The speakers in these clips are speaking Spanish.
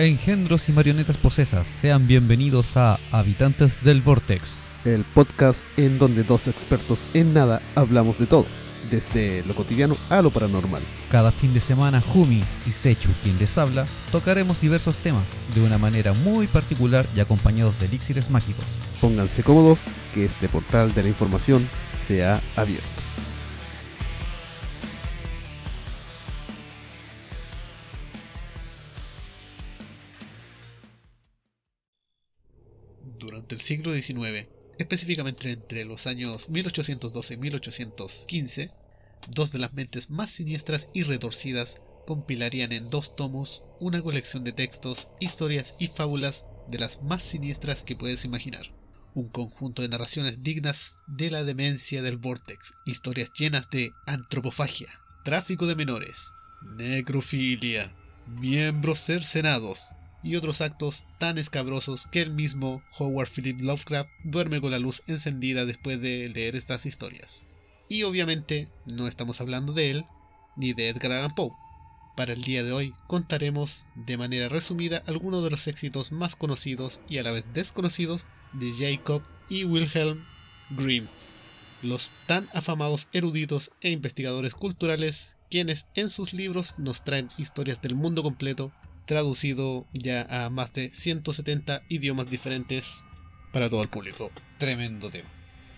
Engendros y marionetas posesas, sean bienvenidos a Habitantes del Vortex. el podcast en donde dos expertos en nada hablamos de todo, desde lo cotidiano a lo paranormal. Cada fin de semana, Jumi y Sechu, quien les habla, tocaremos diversos temas de una manera muy particular y acompañados de elixires mágicos. Pónganse cómodos, que este portal de la información se ha abierto. Siglo XIX, específicamente entre los años 1812 y 1815, dos de las mentes más siniestras y retorcidas compilarían en dos tomos una colección de textos, historias y fábulas de las más siniestras que puedes imaginar. Un conjunto de narraciones dignas de la demencia del Vortex, historias llenas de antropofagia, tráfico de menores, necrofilia, miembros cercenados y otros actos tan escabrosos que el mismo Howard Philip Lovecraft duerme con la luz encendida después de leer estas historias. Y obviamente no estamos hablando de él ni de Edgar Allan Poe. Para el día de hoy contaremos de manera resumida algunos de los éxitos más conocidos y a la vez desconocidos de Jacob y Wilhelm Grimm, los tan afamados eruditos e investigadores culturales quienes en sus libros nos traen historias del mundo completo traducido ya a más de 170 idiomas diferentes para todo el público. Tremendo tema.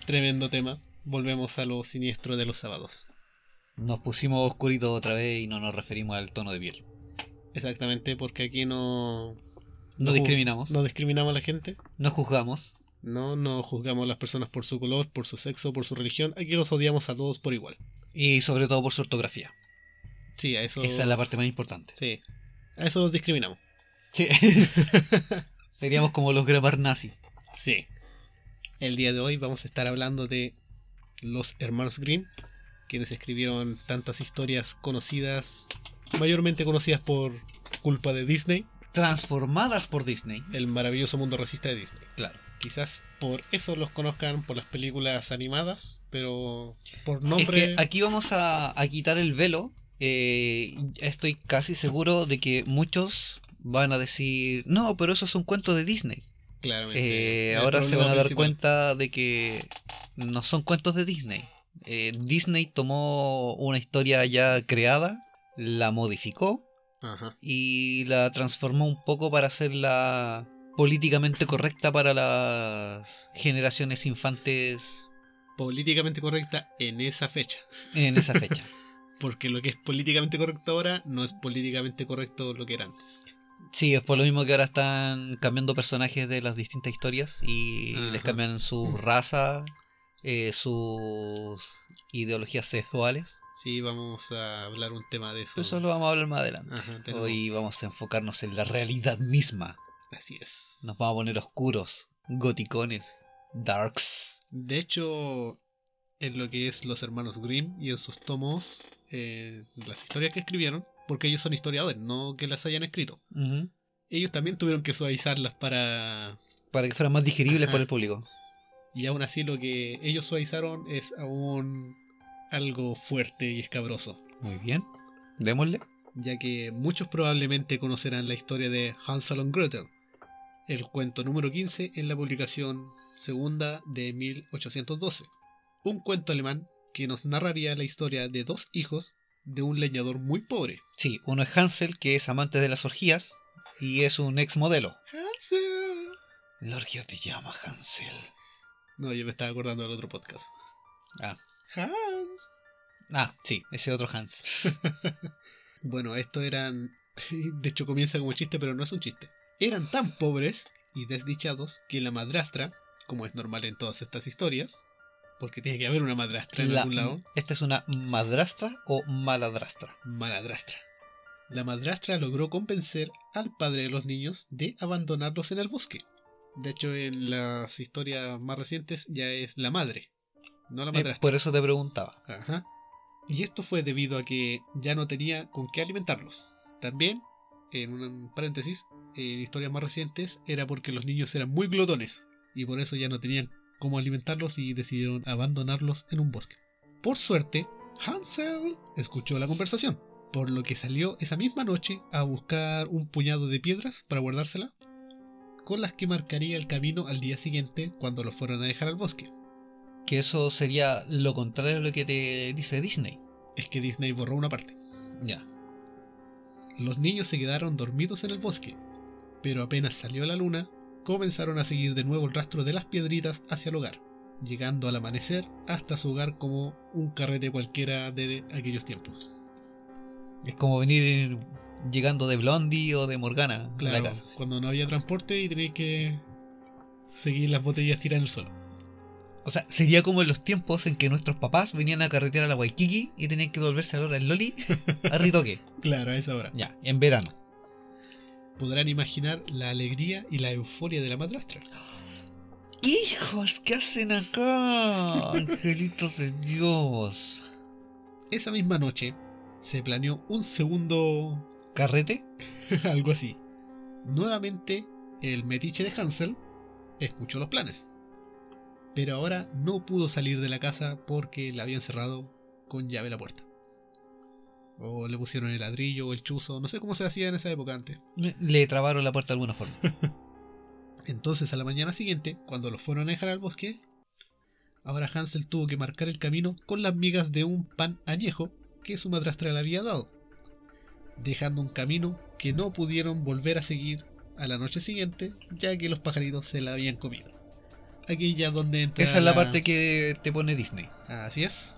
Tremendo tema. Volvemos a lo siniestro de los sábados. Nos pusimos oscuritos otra vez y no nos referimos al tono de piel. Exactamente, porque aquí no... No discriminamos, No discriminamos a la gente. no juzgamos. No, no juzgamos a las personas por su color, por su sexo, por su religión. Aquí los odiamos a todos por igual. Y sobre todo por su ortografía. Sí, a eso... Esa es la parte más importante. Sí. A eso los discriminamos. Sí. Seríamos como los grammar nazi. Sí. El día de hoy vamos a estar hablando de los hermanos Grimm, quienes escribieron tantas historias conocidas, mayormente conocidas por culpa de Disney, Transformadas por Disney. el maravilloso mundo racista de Disney. Claro. Quizás por eso los conozcan por las películas animadas, pero por Es nombre... que aquí vamos a, a quitar el velo. Eh, estoy casi seguro de que muchos van a decir, no, pero esos son cuentos de Disney. claramente. Eh, ahora se van a dar principal. cuenta de que no son cuentos de Disney. Eh, Disney tomó una historia ya creada, la modificó Ajá. y la transformó un poco para hacerla políticamente correcta para las generaciones infantes Políticamente correcta en esa fecha. en esa fecha. Porque lo que es políticamente correcto ahora no es políticamente correcto lo que era antes. Sí, es por lo mismo que ahora están cambiando personajes de las distintas historias y les cambian su raza, eh, sus ideologías sexuales. Sí, vamos a hablar un tema de eso. Eso lo vamos a hablar más adelante. Ajá, tenemos- Hoy vamos a enfocarnos en la realidad misma. Así es. Nos vamos a poner oscuros, goticones, darks. De hecho, en lo que es los hermanos Grimm y en sus tomos, eh, las historias que escribieron, porque ellos son historiadores, no que las hayan escrito. Ellos también tuvieron que suavizarlas para... Para que fueran más digeribles Ajá. por el público. Y aún así lo que ellos suavizaron es aún algo fuerte y escabroso. Muy bien. Démosle. ya que muchos probablemente conocerán la historia de Hansel and Gretel, el cuento número 15 en la publicación segunda de 1812, un cuento alemán que nos narraría la historia de dos hijos de un leñador muy pobre. Sí, uno es Hansel, que es amante de las orgías y es un ex modelo. Hansel. La orgía te llama Hansel. No, yo me estaba acordando del otro podcast. Ah, Hans. ah sí, ese otro Hans. Bueno, estos eran... De hecho comienza como chiste, pero no es un chiste. Eran tan pobres y desdichados que la madrastra, como es normal en todas estas historias, porque tiene que haber una madrastra en La- algún lado, ¿Esta es una madrastra o maladrastra? maladrastra. La madrastra logró convencer al padre de los niños de abandonarlos en el bosque. De hecho, en las historias más recientes ya es la madre, no la Eh, madrastra. por eso te preguntaba. Ajá. Y esto fue debido a que ya no tenía con qué alimentarlos. También, en un paréntesis, en historias más recientes, era porque los niños eran muy glotones y por eso ya no tenían cómo alimentarlos y decidieron abandonarlos en un bosque. Por suerte, Hansel escuchó la conversación por lo que salió esa misma noche a buscar un puñado de piedras para guardársela, con las que marcaría el camino al día siguiente cuando lo fueron a dejar al bosque. Que eso sería lo contrario a lo que te dice Disney. Es que Disney borró una parte. Ya. Los niños se quedaron dormidos en el bosque, pero apenas salió la luna, comenzaron a seguir de nuevo el rastro de las piedritas hacia el hogar, llegando al amanecer hasta su hogar como un carrete cualquiera de aquellos tiempos. Es como venir llegando de Blondie o de Morgana a Claro, la casa. cuando no había transporte y tenéis que seguir las botellas tiradas en el suelo. O sea, sería como en los tiempos en que nuestros papás venían a carretear a la Waikiki y tenían que devolverse a la hora del Loli a Ritoque. Claro, a esa hora. Ya, en verano. Podrán imaginar la alegría y la euforia de la madrastra. ¡Hijos! ¿Qué hacen acá? Angelitos de Dios. Esa misma noche se planeó un segundo ¿Carrete? algo así. Nuevamente, el metiche de Hansel escuchó los planes. Pero ahora no pudo salir de la casa porque la habían cerrado con llave la puerta. O le pusieron el ladrillo o el chuzo, no sé cómo se hacía en esa época antes. Le- trabaron la puerta de alguna forma. Entonces a la mañana siguiente, cuando los fueron a dejar al bosque, ahora Hansel tuvo que marcar el camino con las migas de un pan añejo que su madrastra le había dado, dejando un camino que no pudieron volver a seguir a la noche siguiente, ya que los pajaritos se la habían comido. Aquí ya donde entra Esa es la parte que te pone Disney. Así es.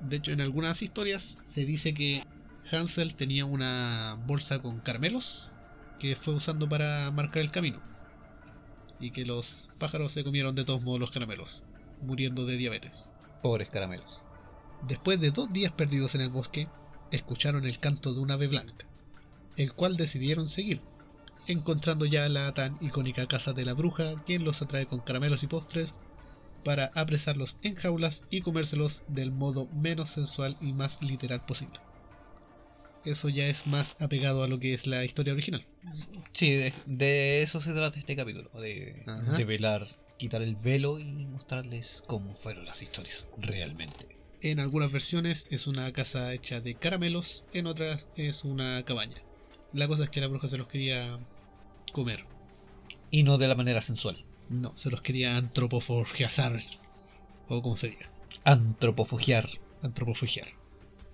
De hecho, en algunas historias se dice que Hansel tenía una bolsa con caramelos que fue usando para marcar el camino. Y que los pájaros se comieron de todos modos los caramelos, muriendo de diabetes. Pobres caramelos. Después de dos días perdidos en el bosque, escucharon el canto de un ave blanca, el cual decidieron seguir, encontrando ya la tan icónica casa de la bruja, quien los atrae con caramelos y postres para apresarlos en jaulas y comérselos del modo menos sensual y más literal posible. Eso ya es más apegado a lo que es la historia original. Sí, de, de eso se trata este capítulo. De, velar, quitar el velo y mostrarles cómo fueron las historias realmente. En algunas versiones es una casa hecha de caramelos, en otras es una cabaña. La cosa es que la bruja se los quería comer. Y no de la manera sensual. No, se los quería antropoforgiazar. O como se diga, Antropofugiar. antropofugiar.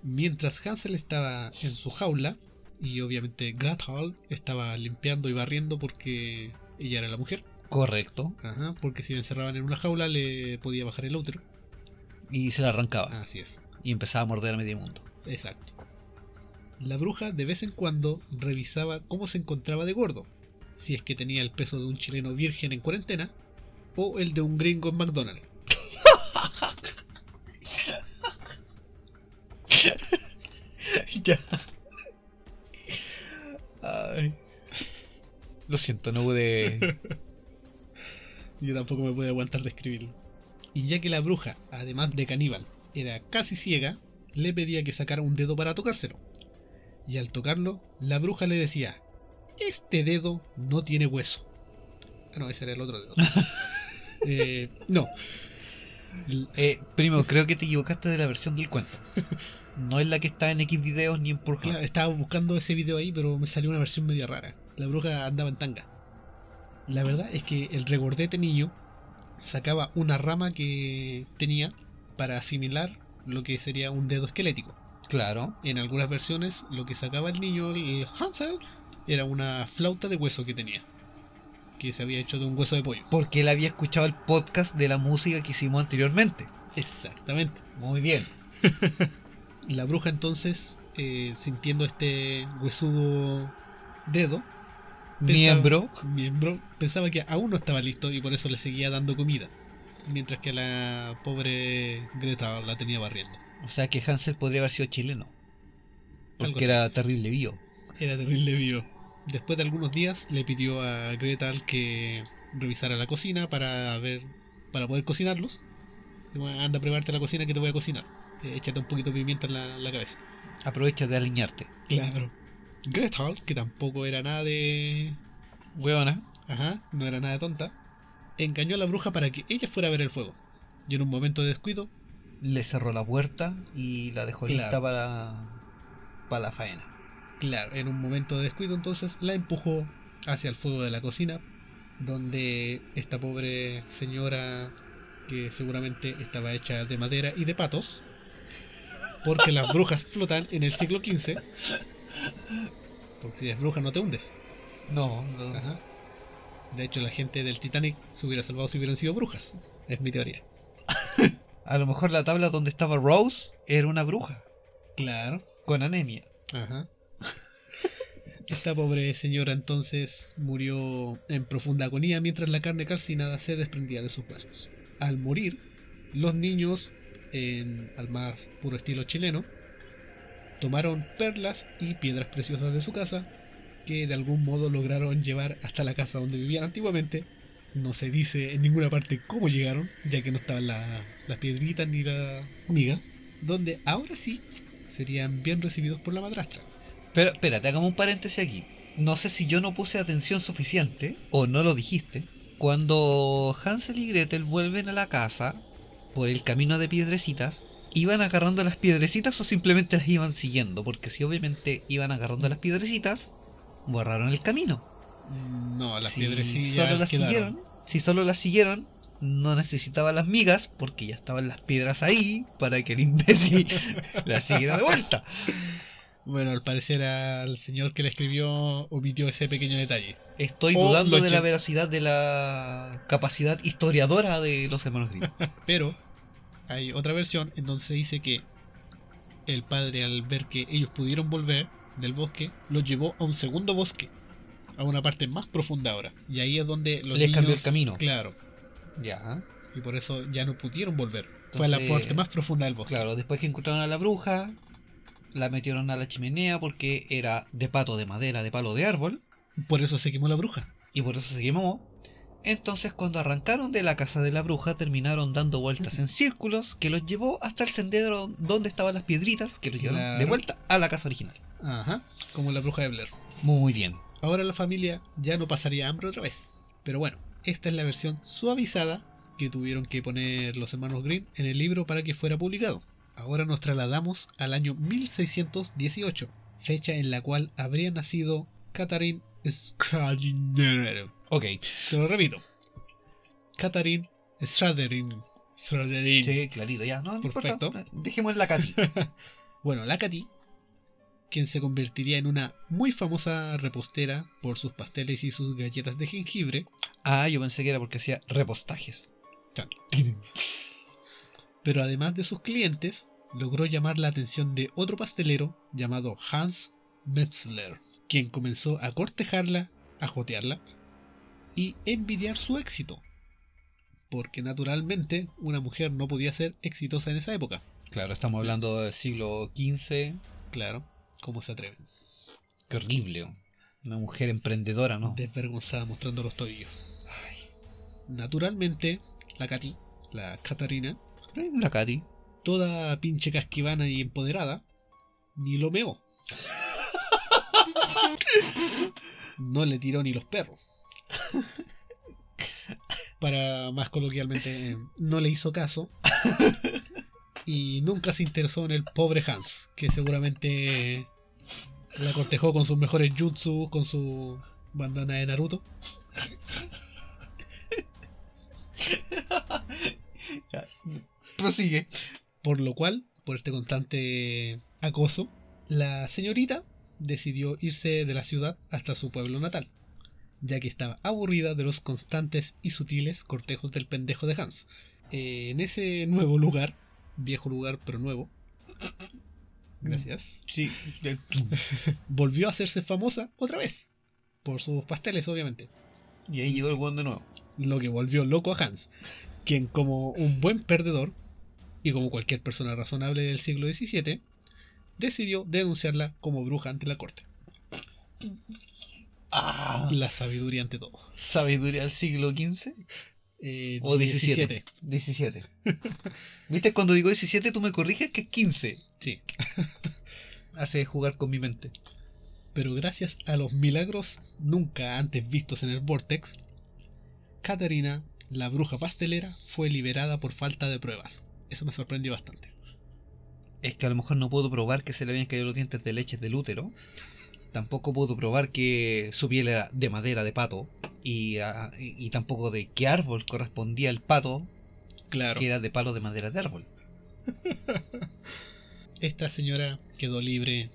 Mientras Hansel estaba en su jaula, y obviamente Gretel estaba limpiando y barriendo porque ella era la mujer. Correcto. Ajá, porque si la encerraban en una jaula le podía bajar el útero. Y se la arrancaba. Así es, Y empezaba a morder a medio mundo. exacto. La bruja de vez en cuando revisaba cómo se encontraba de gordo, si es que tenía el peso de un chileno virgen en cuarentena o el de un gringo en McDonald's. ya. Ay. Lo siento, no pude. Yo tampoco me pude aguantar de escribirlo. Y ya que la bruja, además de caníbal, era casi ciega, le pedía que sacara un dedo para tocárselo. Y al tocarlo, la bruja le decía, este dedo no tiene hueso. Ah, no, ese era el otro dedo. Eh, no. Eh, primo, creo que te equivocaste de la versión del cuento. No es la que está en X videos ni en Pornhub. claro, estaba buscando ese video ahí, pero me salió una versión media rara. La bruja andaba en tanga. La verdad es que el regordete niño sacaba una rama que tenía para asimilar lo que sería un dedo esquelético. Claro. En algunas versiones, lo que sacaba el niño, el Hansel, era una flauta de hueso que tenía. Que se había hecho de un hueso de pollo. Porque él había escuchado el podcast de la música que hicimos anteriormente. Exactamente. Muy bien. La bruja entonces, eh, sintiendo este huesudo dedo, Pensaba- Miembro. miembro, pensaba que aún no estaba listo y por eso le seguía dando comida. Mientras que la pobre Greta la tenía barriendo. O sea que Hansel podría haber sido chileno. Porque era terrible vivo. Era terrible vivo. Después de algunos días le pidió a Gretel que revisara la cocina para ver para poder cocinarlos. Dice, "Bueno, Anda a prepararte la cocina que te voy a cocinar. Eh, échate un poquito de pimienta en la, la cabeza. Aprovecha de alinearte. Claro. Gretel, que tampoco era nada de... Huevona. Ajá, no era nada de tonta. Engañó a la bruja para que ella fuera a ver el fuego. Y en un momento de descuido, Le cerró la puerta y la dejó lista para. para la faena. Claro, en un momento de descuido entonces la empujó hacia el fuego de la cocina, donde esta pobre señora, que seguramente estaba hecha de madera y de patos, porque las brujas flotan en el siglo XV, porque si eres bruja no te hundes. No, no. Ajá. De hecho, la gente del Titanic se hubiera salvado si hubieran sido brujas. Es mi teoría. A lo mejor la tabla donde estaba Rose era una bruja, Claro. con anemia. Ajá. Esta pobre señora entonces murió en profunda agonía mientras la carne calcinada se desprendía de sus huesos. Al morir, los niños, en, al más puro estilo chileno, tomaron perlas y piedras preciosas de su casa que de algún modo lograron llevar hasta la casa donde vivían antiguamente. No se dice en ninguna parte cómo llegaron, ya que no estaban la- las piedritas ni las migas, donde ahora sí serían bien recibidos por la madrastra. Pero espérate, hagamos un paréntesis aquí. No sé si yo no puse atención suficiente, o no lo dijiste. Cuando Hansel y Gretel vuelven a la casa, por el camino de piedrecitas, ¿iban agarrando las piedrecitas o simplemente las iban siguiendo? Porque si obviamente iban agarrando las piedrecitas, borraron el camino. No, las si piedrecillas solo las quedaron. siguieron, si solo las siguieron, no necesitaba las migas, porque ya estaban las piedras ahí para que el imbécil las siguiera de vuelta. Bueno, al parecer al señor que le escribió omitió ese pequeño detalle. Estoy O dudando de la veracidad de la capacidad historiadora de los hermanos Grimm. Pero hay otra versión en donde se dice que el padre al ver que ellos pudieron volver del bosque, los llevó a un segundo bosque, a una parte más profunda ahora. Y ahí es donde los Les niños... cambió el camino. Claro. ya. Y por eso ya no pudieron volver. Fue a la parte más profunda del bosque. Claro, después que encontraron a la bruja, la metieron a la chimenea porque era de pato de madera, de palo de árbol, Por eso se quemó la bruja. y por eso se quemó. Entonces cuando arrancaron de la casa de la bruja terminaron dando vueltas en círculos que los llevó hasta el sendero donde estaban las piedritas que los llevaron de vuelta a la casa original. Ajá. Como la bruja de Blair. Muy bien. Ahora la familia ya no pasaría hambre otra vez. Pero bueno, esta es la versión suavizada que tuvieron que poner los hermanos Green en el libro para que fuera publicado. Ahora nos trasladamos al año 1618, fecha en la cual habría nacido Catherine Schrader. Ok. Te lo repito. Catherine Schraderin. Schraderin. Sí, clarito, ya. No, no Perfecto. importa. Dejemos la Katy. Bueno, la Katy, quien se convertiría en una muy famosa repostera por sus pasteles y sus galletas de jengibre, ah, yo pensé que era porque hacía repostajes. Pero además de sus clientes, logró llamar la atención de otro pastelero llamado Hans Metzler, quien comenzó a cortejarla, a jotearla y envidiar su éxito. Porque naturalmente una mujer no podía ser exitosa en esa época. Claro, estamos hablando del siglo XV. Claro, ¿cómo se atreven? Qué horrible. Una mujer emprendedora, ¿no? Desvergonzada mostrando los tobillos. Naturalmente, la Katy, la Catarina, La Katy. toda pinche casquivana y empoderada, ni lo meó. No le tiró ni los perros. Para más coloquialmente, no le hizo caso. Y nunca se interesó en el pobre Hans, que seguramente la cortejó con sus mejores jutsu, con su bandana de Naruto. Prosigue. Por lo cual, por este constante acoso, la señorita decidió irse de la ciudad hasta su pueblo natal, ya que estaba aburrida de los constantes y sutiles cortejos del pendejo de Hans. Eh, en ese nuevo lugar, viejo lugar pero nuevo, gracias, Sí. volvió a hacerse famosa otra vez, por sus pasteles obviamente, Y ahí llegó el guan de nuevo. lo que volvió loco a Hans, quien como un buen perdedor, y como cualquier persona razonable del siglo XVII, decidió denunciarla como bruja ante la corte. Ah, La sabiduría ante todo. sabiduría del siglo XV Eh, o XVII. 17. ¿Viste? Cuando digo 17 tú me corriges que es 15. Sí. Hace jugar con mi mente. Pero gracias a los milagros nunca antes vistos en el Vortex, Caterina, la bruja pastelera, fue liberada por falta de pruebas. Eso me sorprendió bastante. es que a lo mejor no puedo probar que se le habían caído los dientes de leche del útero. Tampoco puedo probar que su piel era de madera de pato. Y, ah, y- y tampoco de qué árbol correspondía el pato, Claro. que era de palo de madera de árbol. Esta señora quedó libre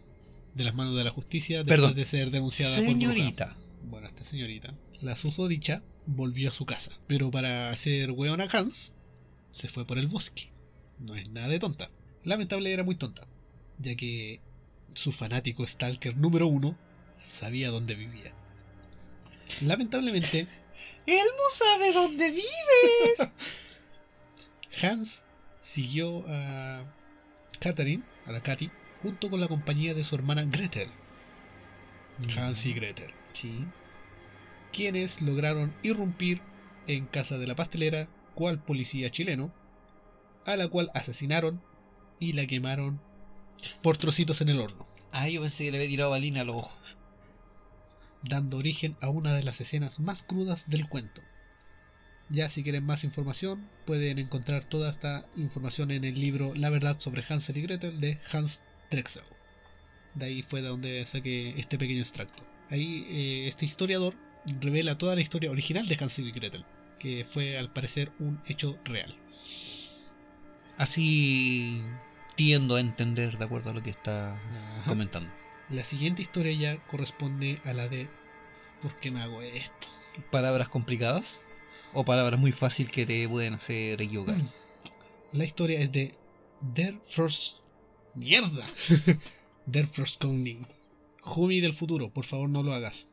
de las manos de la justicia después Perdón. de ser denunciada por. Señorita. Bueno, esta señorita, la susodicha, volvió a su casa. Pero para hacer hueón a Hans, se fue por el bosque. No es nada de tonta. Lamentable era muy tonta, ya que su fanático Stalker número uno sabía dónde vivía. Lamentablemente, Él no sabe dónde vives. Hans siguió a Catherine, a la Katy, junto con la compañía de su hermana Gretel. Hans y Gretel. Sí. quienes lograron irrumpir en casa de la pastelera, cual policía chileno, a la cual asesinaron y la quemaron por trocitos en el horno, Ah, yo pensé que le había tirado balina a los ojos. dando origen a una de las escenas más crudas del cuento. Ya si quieren más información, pueden encontrar toda esta información en el libro La verdad sobre Hansel y Gretel de Hans Drexel. De ahí fue de donde saqué este pequeño extracto. Ahí eh, este historiador revela toda la historia original de Hansel y Gretel, que fue al parecer un hecho real. Así tiendo a entender de acuerdo a lo que está Ajá. comentando. La siguiente historia ya corresponde a la de ¿Por qué me hago esto? ¿Palabras complicadas? ¿O palabras muy fácil que te pueden hacer equivocar? La historia es de Der First... ¡Mierda! Der First Coming. Jumi del futuro, por favor no lo hagas.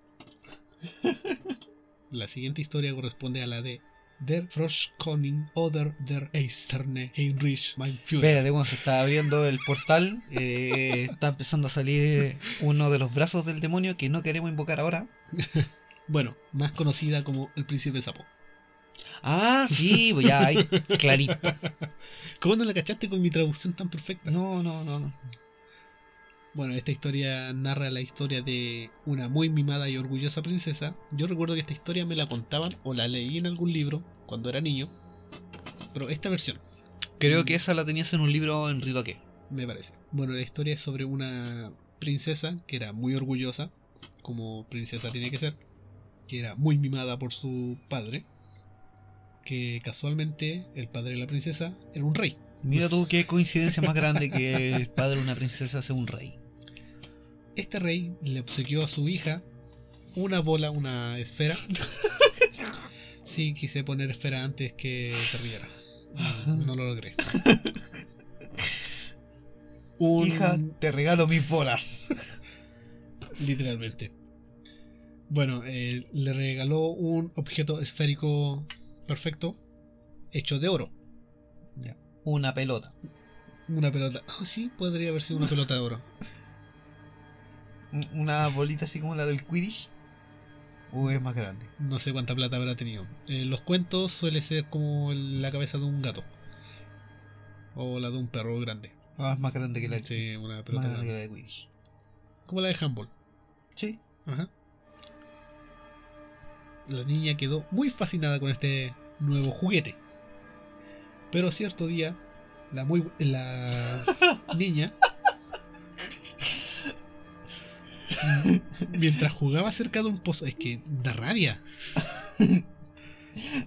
La siguiente historia corresponde a la de Der Frosch Koning oder der Eiserne Heinrich mein Führer. Espérate, bueno, se está abriendo el portal. eh, está empezando a salir uno de los brazos del demonio que no queremos invocar ahora. Bueno, más conocida como el príncipe sapo. Ah, sí, pues ya clarito. ¿Cómo no la cachaste con mi traducción tan perfecta? No, no, no, no. Bueno, esta historia narra la historia de una muy mimada y orgullosa princesa. Yo recuerdo que esta historia me la contaban o la leí en algún libro cuando era niño. Pero esta versión, Creo que esa la tenías en un libro en Ridoque. me parece. Bueno, la historia es sobre una princesa que era muy orgullosa, como princesa tiene que ser, que era muy mimada por su padre, que casualmente el padre de la princesa era un rey. Mira tú qué coincidencia más grande que el padre de una princesa sea un rey. Este rey le obsequió a su hija una bola, una esfera. Sí, quise poner esfera antes que te rieras. No, lo logré. Un, Hija, te regalo mis bolas. Literalmente. Bueno, eh, le regaló un objeto esférico perfecto hecho de oro. Una pelota. Una pelota. Ah, sí, podría haber sido una pelota de oro. Un- Una bolita así como la del Quidditch. O es más grande. No sé cuánta plata habrá tenido. En los cuentos suele ser como la cabeza de un gato. O la de un perro grande. Ah, es más grande que la, Sí, una más pelota grande que grande. la de Quidditch. Como la de handball. Sí. Ajá. La niña quedó muy fascinada con este nuevo juguete. Pero cierto día, la muy la niña mientras jugaba cerca de un pozo, es que da rabia.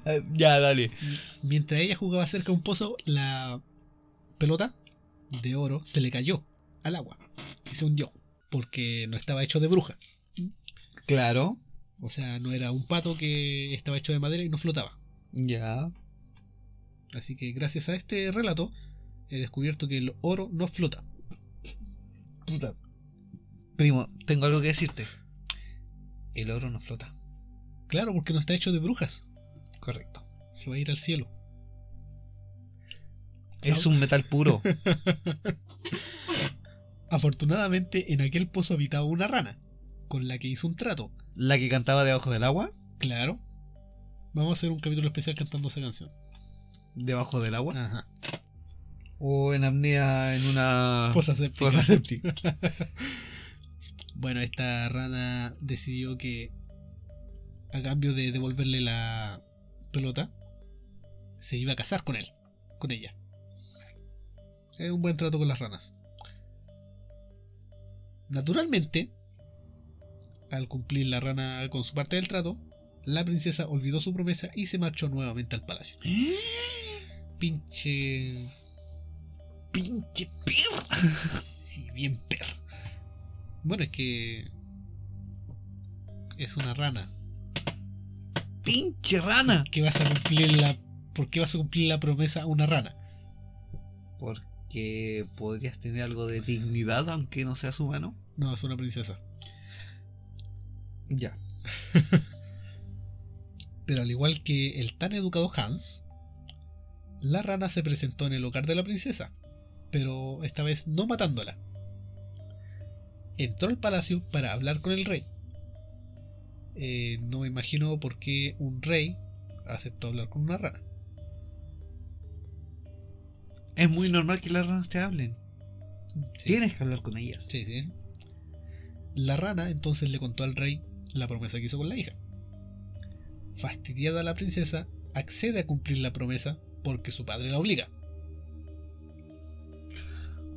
Ah, ya, dale. Mientras ella jugaba cerca de un pozo, la pelota de oro se le cayó al agua y se hundió porque no estaba hecho de bruja. Claro. O sea, no era un pato que estaba hecho de madera y no flotaba. Ya. Así que gracias a este relato he descubierto que el oro no flota. Puta. Primo, tengo algo que decirte. El oro no flota. Claro, porque no está hecho de brujas. Correcto. Se va a ir al cielo. Es un metal puro. Afortunadamente en aquel pozo habitaba una rana, con la que hizo un trato. ¿La que cantaba debajo del agua? Claro. Vamos a hacer un capítulo especial cantando esa canción. ¿Debajo del agua? Ajá. ¿O en apnea en una Fosa séptica. fosa séptica? Bueno, esta rana decidió que a cambio de devolverle la pelota, se iba a casar con él, con ella. Es un buen trato con las ranas. Naturalmente, al cumplir la rana con su parte del trato, la princesa olvidó su promesa y se marchó nuevamente al palacio. Pinche. Pinche perra. Sí, bien perro. Bueno, es que. Es una rana. Pinche rana. ¿Qué vas a cumplir la. ¿Por qué vas a cumplir la promesa a una rana? Porque podrías tener algo de dignidad aunque no seas humano. No, es una princesa. Ya. Pero al igual que el tan educado Hans, la rana se presentó en el hogar de la princesa, pero esta vez no matándola. Entró al palacio para hablar con el rey. Eh, no me imagino por qué un rey aceptó hablar con una rana. Es muy normal que las ranas te hablen. Sí, Tienes que hablar con ellas. sí, sí. La rana entonces le contó al rey la promesa que hizo con la hija. Fastidiada la princesa, accede a cumplir la promesa porque su padre la obliga.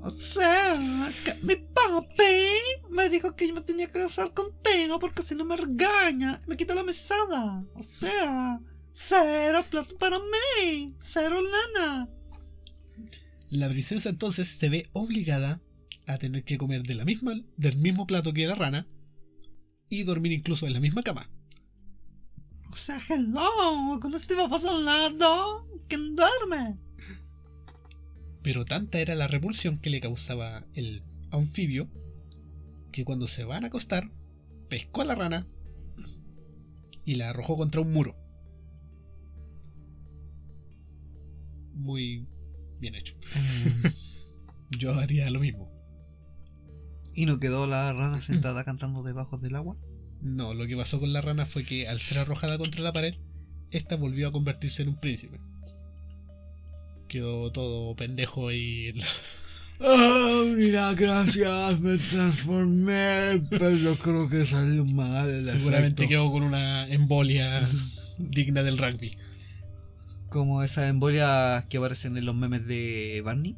O sea, es que mi papi me dijo que yo me tenía que casar contigo porque si no me regaña, me quita la mesada. O sea, cero plato para mí, cero lana. La princesa entonces se ve obligada a tener que comer de la misma, del mismo plato que la rana y dormir incluso en la misma cama. O sea, hello, con este papá al lado, ¿quién duerme? Pero tanta era la repulsión que le causaba el anfibio que cuando se van a acostar, pescó a la rana y la arrojó contra un muro. Muy bien hecho. Yo haría lo mismo. ¿Y no quedó la rana sentada cantando debajo del agua? No, lo que pasó con la rana fue que al ser arrojada contra la pared, esta volvió a convertirse en un príncipe. Quedó todo pendejo y Ah, mira, gracias, me transformé, pero yo creo que salió mal el seguramente efecto. quedó con una embolia digna del rugby. Como esas embolias que aparecen en los memes de Barney.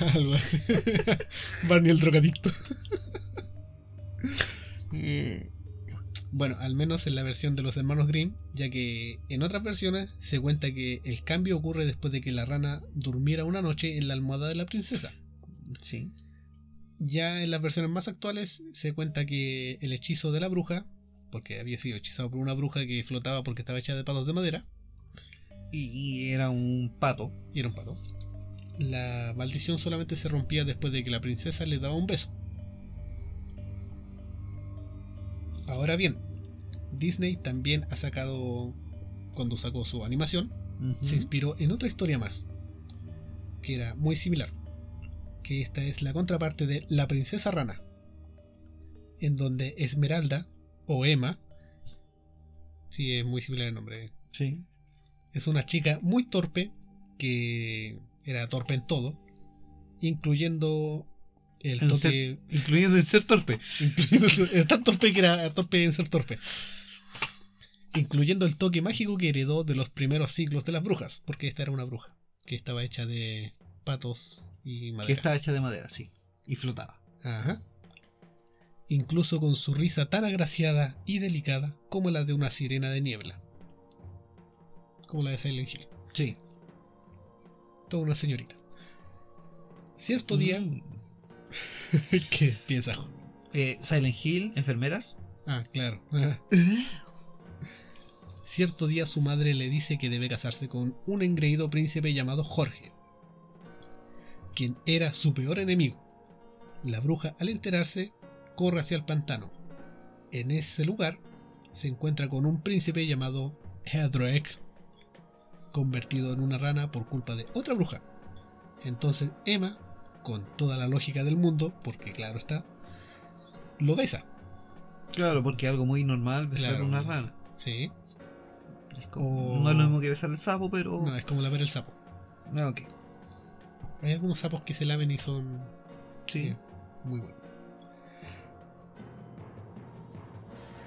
Barney el drogadicto. Bueno, al menos en la versión de los hermanos Grimm, ya que en otras versiones se cuenta que el cambio ocurre después de que la rana durmiera una noche en la almohada de la princesa. Sí. Ya en las versiones más actuales se cuenta que el hechizo de la bruja, porque había sido hechizado por una bruja que flotaba porque estaba hecha de patos de madera, Y, era un pato. y era un pato, la maldición solamente se rompía después de que la princesa le daba un beso. Ahora bien, Disney también ha sacado, cuando sacó su animación, se inspiró en otra historia más, que era muy similar, que esta es la contraparte de La Princesa Rana, en donde Esmeralda, o Emma, sí es muy similar el nombre, Sí. es una chica muy torpe, que era torpe en todo, incluyendo el En toque... Incluyendo el ser torpe. tan torpe que era torpe en ser torpe. Incluyendo el toque mágico que heredó de los primeros siglos de las brujas, porque esta era una bruja, que estaba hecha de patos y Que madera. estaba hecha de madera, sí. Y flotaba. Ajá. Incluso con su risa tan agraciada y delicada como la de una sirena de niebla. Como la de Silent Hill. Sí. Toda una señorita. Cierto día. Mm. ¿Qué piensas? Juan? Eh, Silent Hill, enfermeras. Ah, claro. Cierto día su madre le dice que debe casarse con un engreído príncipe llamado Jorge, quien era su peor enemigo. La bruja, al enterarse, corre hacia el pantano. En ese lugar se encuentra con un príncipe llamado Hedrick, convertido en una rana por culpa de otra bruja. Entonces Emma, con toda la lógica del mundo, porque claro está, lo besa. Claro, porque algo muy normal besar Claro. una rana. Sí, Es como- O- No es lo mismo que besar el sapo, pero. no, es como lamer el sapo. Ah, ok. Hay algunos sapos que se lamen y son Sí. muy buenos.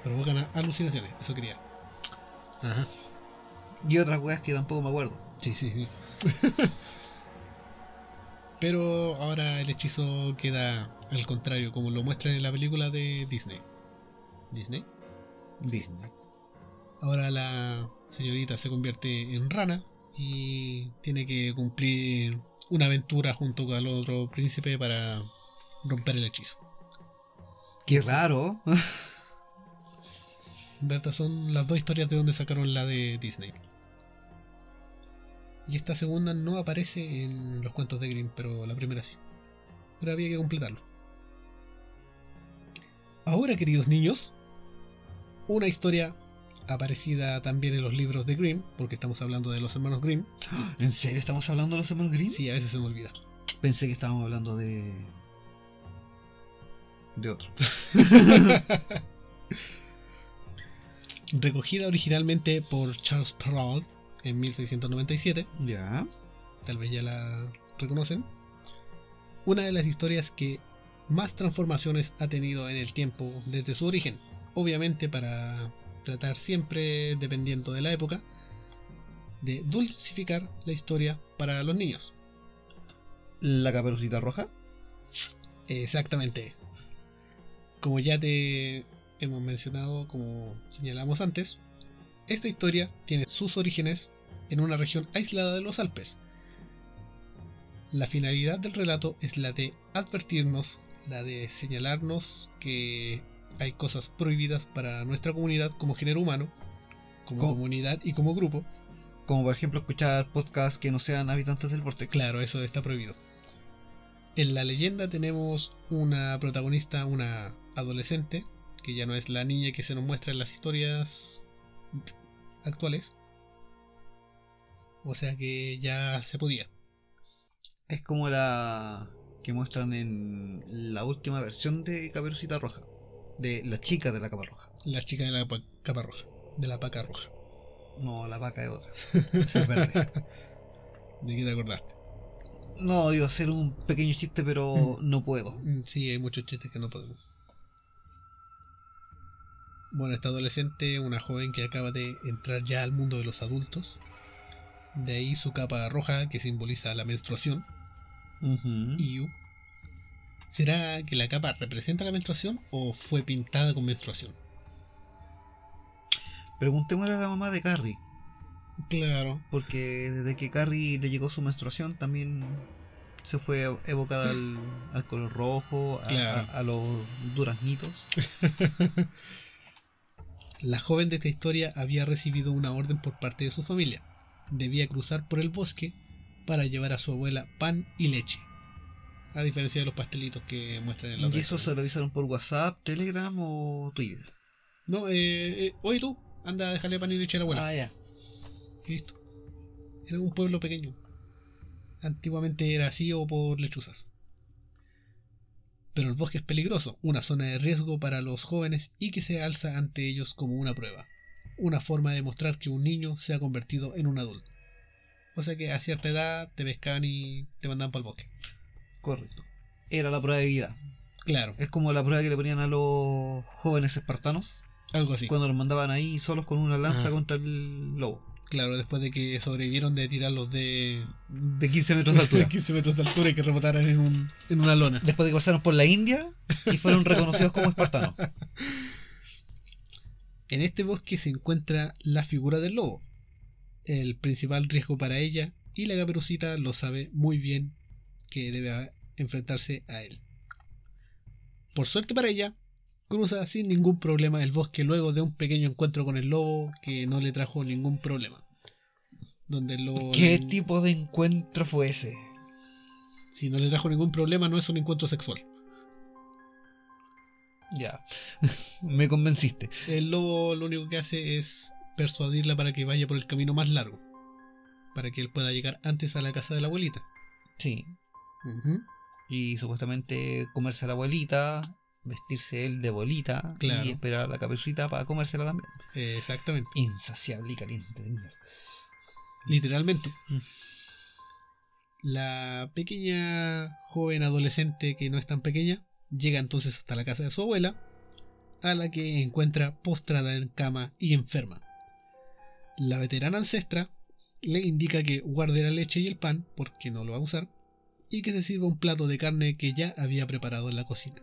Provocan alucinaciones, eso quería. Ajá. Y otras weas que tampoco me acuerdo. Sí, sí, sí. Pero ahora el hechizo queda al contrario, como lo muestran en la película de Disney. ¿Disney? Disney. Ahora la señorita se convierte en rana y tiene que cumplir una aventura junto con el otro príncipe para romper el hechizo. Qué raro. Verdad son las dos historias de donde sacaron la de Disney. Y esta segunda no aparece en los cuentos de Grimm, pero la primera sí. Pero había que completarlo. Ahora, queridos niños, una historia aparecida también en los libros de Grimm, porque estamos hablando de los hermanos Grimm. ¿En serio estamos hablando de los hermanos Grimm? Sí, a veces se me olvida. Pensé que estábamos hablando de. de otro. Recogida originalmente por Charles Perrault en 1697, ya. tal vez ya la reconocen. Una de las historias que más transformaciones ha tenido en el tiempo desde su origen. Obviamente para tratar siempre, dependiendo de la época, de dulcificar la historia para los niños. La caperucita roja. Exactamente. Como ya te hemos mencionado, como señalamos antes, esta historia tiene sus orígenes en una región aislada de los Alpes. La finalidad del relato es la de advertirnos, la de señalarnos que hay cosas prohibidas para nuestra comunidad como género humano, como ¿Cómo? comunidad y como grupo. Como por ejemplo escuchar podcasts que no sean habitantes del vortex. Claro, eso está prohibido. En la leyenda tenemos una protagonista, una adolescente, que ya no es la niña que se nos muestra en las historias actuales. O sea que ya se podía. Es como la que muestran en la última versión de Caperucita Roja. De la chica de la capa roja. La chica de la pa- capa roja, de la paca roja. No, la vaca es otra. Es verde. ¿De qué te acordaste? No, iba a hacer un pequeño chiste, pero no puedo. Mm, Sí, hay muchos chistes que no podemos. Bueno, esta adolescente, una joven que acaba de entrar ya al mundo de los adultos. De ahí su capa roja que simboliza la menstruación. Iu. ¿Será que la capa representa la menstruación o fue pintada con menstruación? Preguntémosle a la mamá de Carrie. Claro. Porque desde que Carrie le llegó su menstruación también se fue evocada al, al color rojo, a, Claro. a- a los duraznitos. La joven de esta historia había recibido una orden por parte de su familia. Debía cruzar por el bosque para llevar a su abuela pan y leche. A diferencia de los pastelitos que muestran en la ¿Y eso se lo avisaron por WhatsApp, Telegram o Twitter? No, eh, eh, oye tú, anda a dejarle pan y leche a la abuela. Ah, ya. Listo. Era un pueblo pequeño. Antiguamente era así o por lechuzas. Pero el bosque es peligroso, una zona de riesgo para los jóvenes y que se alza ante ellos como una prueba. Una forma de demostrar que un niño se ha convertido en un adulto. O sea que a cierta edad te pescaban y te mandaban para el bosque. Correcto. Era la prueba de vida. Claro, Es como la prueba que le ponían a los jóvenes espartanos algo así. cuando los mandaban ahí solos con una lanza Ajá. contra el lobo. Claro, después de que sobrevivieron de tirarlos de De 15 metros de altura. 15 metros de altura y que rebotaran en, un, en una lona. Después de que pasaron por la India y fueron reconocidos como espartanos. En este bosque se encuentra la figura del lobo, el principal riesgo para ella, y la caperucita lo sabe muy bien que debe enfrentarse a él. Por suerte para ella, cruza sin ningún problema el bosque luego de un pequeño encuentro con el lobo que no le trajo ningún problema. Donde el lobo ¿Qué le- tipo de encuentro fue ese? si no le trajo ningún problema no es un encuentro sexual. Ya. Me convenciste. El lobo lo único que hace es persuadirla para que vaya por el camino más largo, para que él pueda llegar antes a la casa de la abuelita. Sí. Ujú. Y supuestamente comerse a la abuelita, vestirse él de bolita Claro. y esperar a la caperucita para comérsela también. Eh, exactamente, Insaciable y caliente de mierda. literalmente. Mm. La pequeña joven adolescente que no es tan pequeña llega entonces hasta la casa de su abuela, a la que encuentra postrada en cama y enferma. La veterana ancestra le indica que guarde la leche y el pan, porque no lo va a usar, y que se sirva un plato de carne que ya había preparado en la cocina.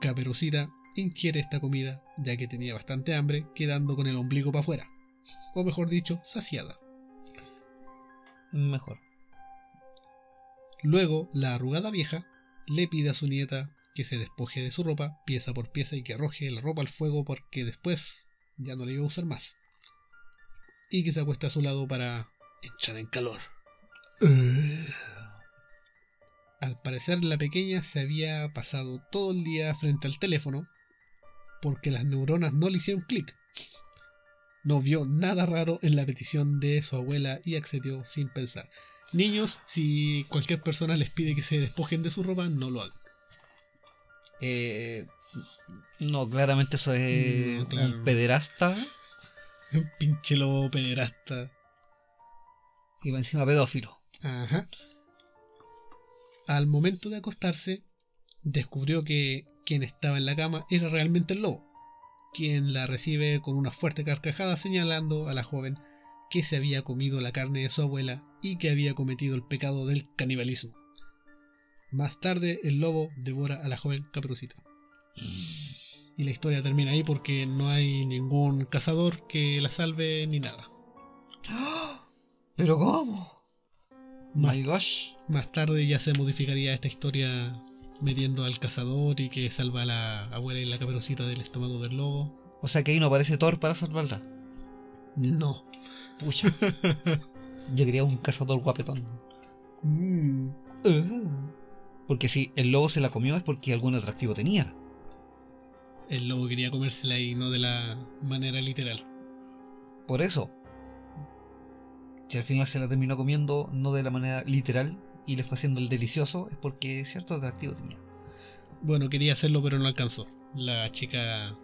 Caperucita ingiere esta comida ya que tenía bastante hambre, quedando con el ombligo para afuera, o mejor dicho, saciada. Mejor. Luego, la arrugada vieja le pide a su nieta que se despoje de su ropa, pieza por pieza, y que arroje la ropa al fuego porque después ya no la iba a usar más. Y que se acueste a su lado para entrar en calor. Al parecer la pequeña se había pasado todo el día frente al teléfono porque las neuronas no le hicieron clic. No vio nada raro en la petición de su abuela y accedió sin pensar. Niños, si cualquier persona les pide que se despojen de su ropa, no lo hagan. Eh, no, claramente eso es No, claro. un pederasta Un pinche lobo pederasta. y va encima pedófilo. Ajá. Al momento de acostarse, descubrió que quien estaba en la cama era realmente el lobo, quien la recibe con una fuerte carcajada señalando a la joven que se había comido la carne de su abuela y que había cometido el pecado del canibalismo. Más tarde, el lobo devora a la joven caperucita. Y la historia termina ahí porque no hay ningún cazador que la salve ni nada. ¿Pero cómo? Más My gosh. Más tarde ya se modificaría esta historia metiendo al cazador y que salva a la abuela y la caperucita del estómago del lobo. O sea que ahí no aparece Thor para salvarla. No. Pucha. Yo quería un cazador guapetón. Mm. Porque si el lobo se la comió es porque algún atractivo tenía. El lobo quería comérsela y no de la manera literal. Por eso. Si al final se la terminó comiendo no de la manera literal y le fue haciendo el delicioso, es porque cierto atractivo tenía. Bueno, quería hacerlo pero no alcanzó. La chica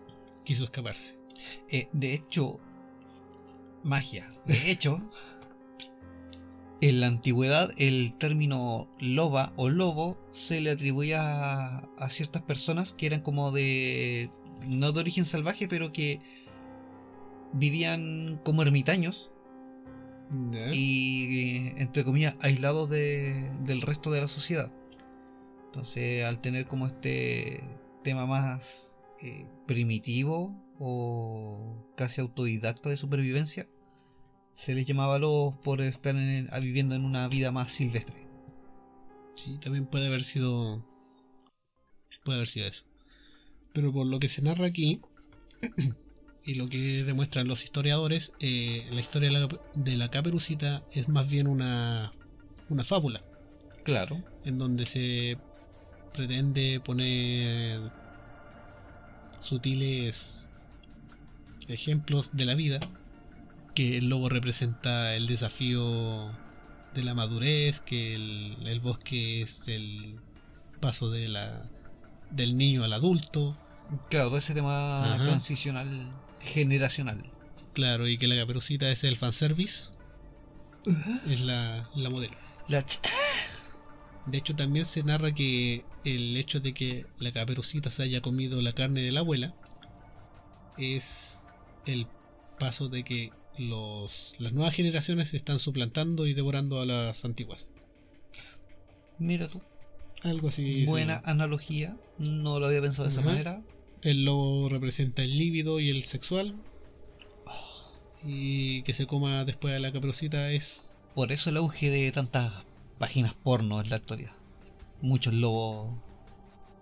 quiso escaparse. Eh, de hecho, magia. De hecho, en la antigüedad el término loba o lobo se le atribuía a, a ciertas personas que eran como de... no de origen salvaje, pero que vivían como ermitaños Y entre comillas aislados de- del resto de la sociedad. Entonces, al tener como este tema más eh, primitivo o casi autodidacta de supervivencia, se les llamaba lobos por estar en- viviendo en una vida más silvestre. Sí, también puede haber sido. Puede haber sido eso. Pero por lo que se narra aquí, y lo que demuestran los historiadores, eh, la historia de la, de la caperucita es más bien una, una fábula, Claro. en donde se pretende poner sutiles ejemplos de la vida, que el lobo representa el desafío de la madurez, que el, el bosque es el paso de la, del niño al adulto, Claro, todo ese tema Ajá. transicional generacional. claro, y que la caperucita es el fanservice, es la, la modelo. La ch- De hecho, también se narra que el hecho de que la caperucita se haya comido la carne de la abuela es el paso de que los, las nuevas generaciones están suplantando y devorando a las antiguas. Mira tú. Algo así. Buena analogía. No lo había pensado de esa manera. El lobo representa el líbido y el sexual. Y que se coma después a la caperucita es. Por eso el auge de tantas páginas porno en la actualidad. Muchos lobos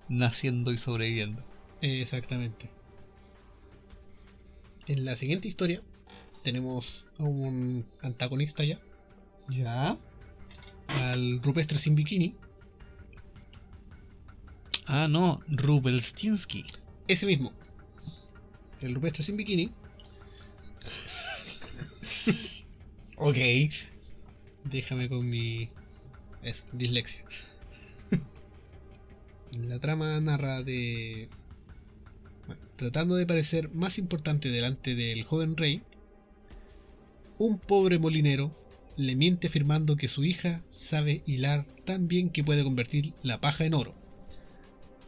naciendo y sobreviviendo. Exactamente. En la siguiente historia tenemos a un antagonista ya, ¿Ya? al rupestre sin bikini, Ah, no, Rubelstinsky. Ese mismo. El rupestre sin bikini Ok. Déjame con mi. Eso, dislexia. La trama narra de. bueno, tratando de parecer más importante delante del joven rey, un pobre molinero le miente afirmando que su hija sabe hilar tan bien que puede convertir la paja en oro.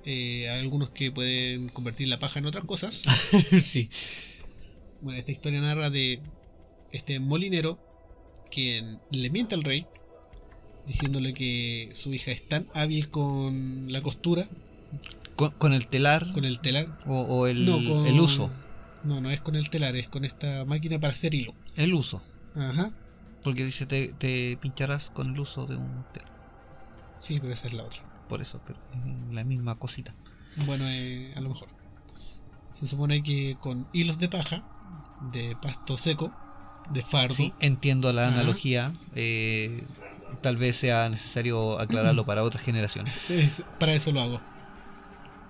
Eh, algunos que pueden convertir la paja en otras cosas. sí. Bueno, esta historia narra de este molinero quien le miente al rey diciéndole que su hija es tan hábil con la costura, Con, con el telar con el telar. o, o el, No, con- el uso. No, no es con el telar, es con esta máquina para hacer hilo. El uso. Ajá. Porque dice te, te pincharás con el uso de un telar. Sí, pero esa es la otra. Por eso, pero es la misma cosita. Bueno, eh, a lo mejor. Se supone que con hilos de paja, de pasto seco, de fardo, Sí, entiendo la Ajá. analogía. eh, tal vez sea necesario aclararlo para otras generaciones. es- para eso lo hago.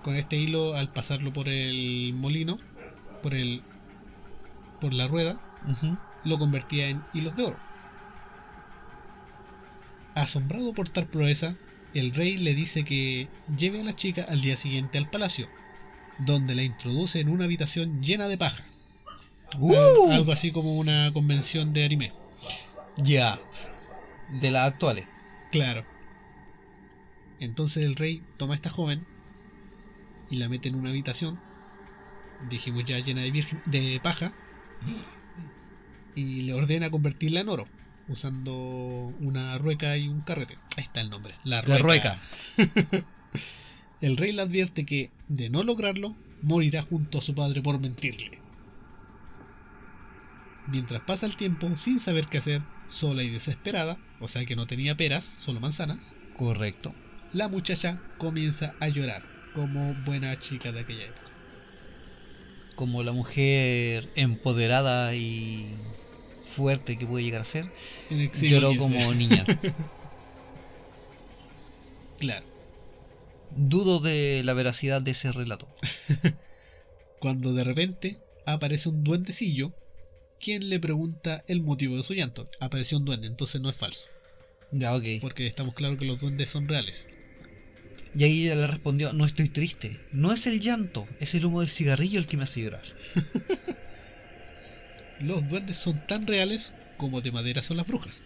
Con este hilo, al pasarlo por el molino, por el por la rueda, lo convertía en hilos de oro. Asombrado por tal proeza, el rey le dice que lleve a la chica al día siguiente al palacio, donde la introduce en una habitación llena de paja. ¡Uh! Al- Algo así como una convención de anime. Ya. De las actuales. Claro. Entonces el rey toma a esta joven y la mete en una habitación, dijimos ya llena de, virgen- de paja, y le ordena convertirla en oro, usando una rueca y un carrete. Ahí está el nombre, la rueca. La rueca. El rey le advierte que, de no lograrlo, morirá junto a su padre por mentirle. Mientras pasa el tiempo sin saber qué hacer, sola y desesperada, o sea que no tenía peras, solo manzanas, Correcto. la muchacha comienza a llorar, como buena chica de aquella época. Como la mujer empoderada y fuerte que puede llegar a ser, lloró como niña. Claro. Dudo de la veracidad de ese relato. Cuando de repente aparece un duendecillo, quien le pregunta el motivo de su llanto. Apareció un duende, entonces no es falso, Ya, ok. porque estamos claros que los duendes son reales. Y ahí ella le respondió, no estoy triste. No es el llanto, es el humo del cigarrillo el que me hace llorar. Los duendes son tan reales como de madera son las brujas.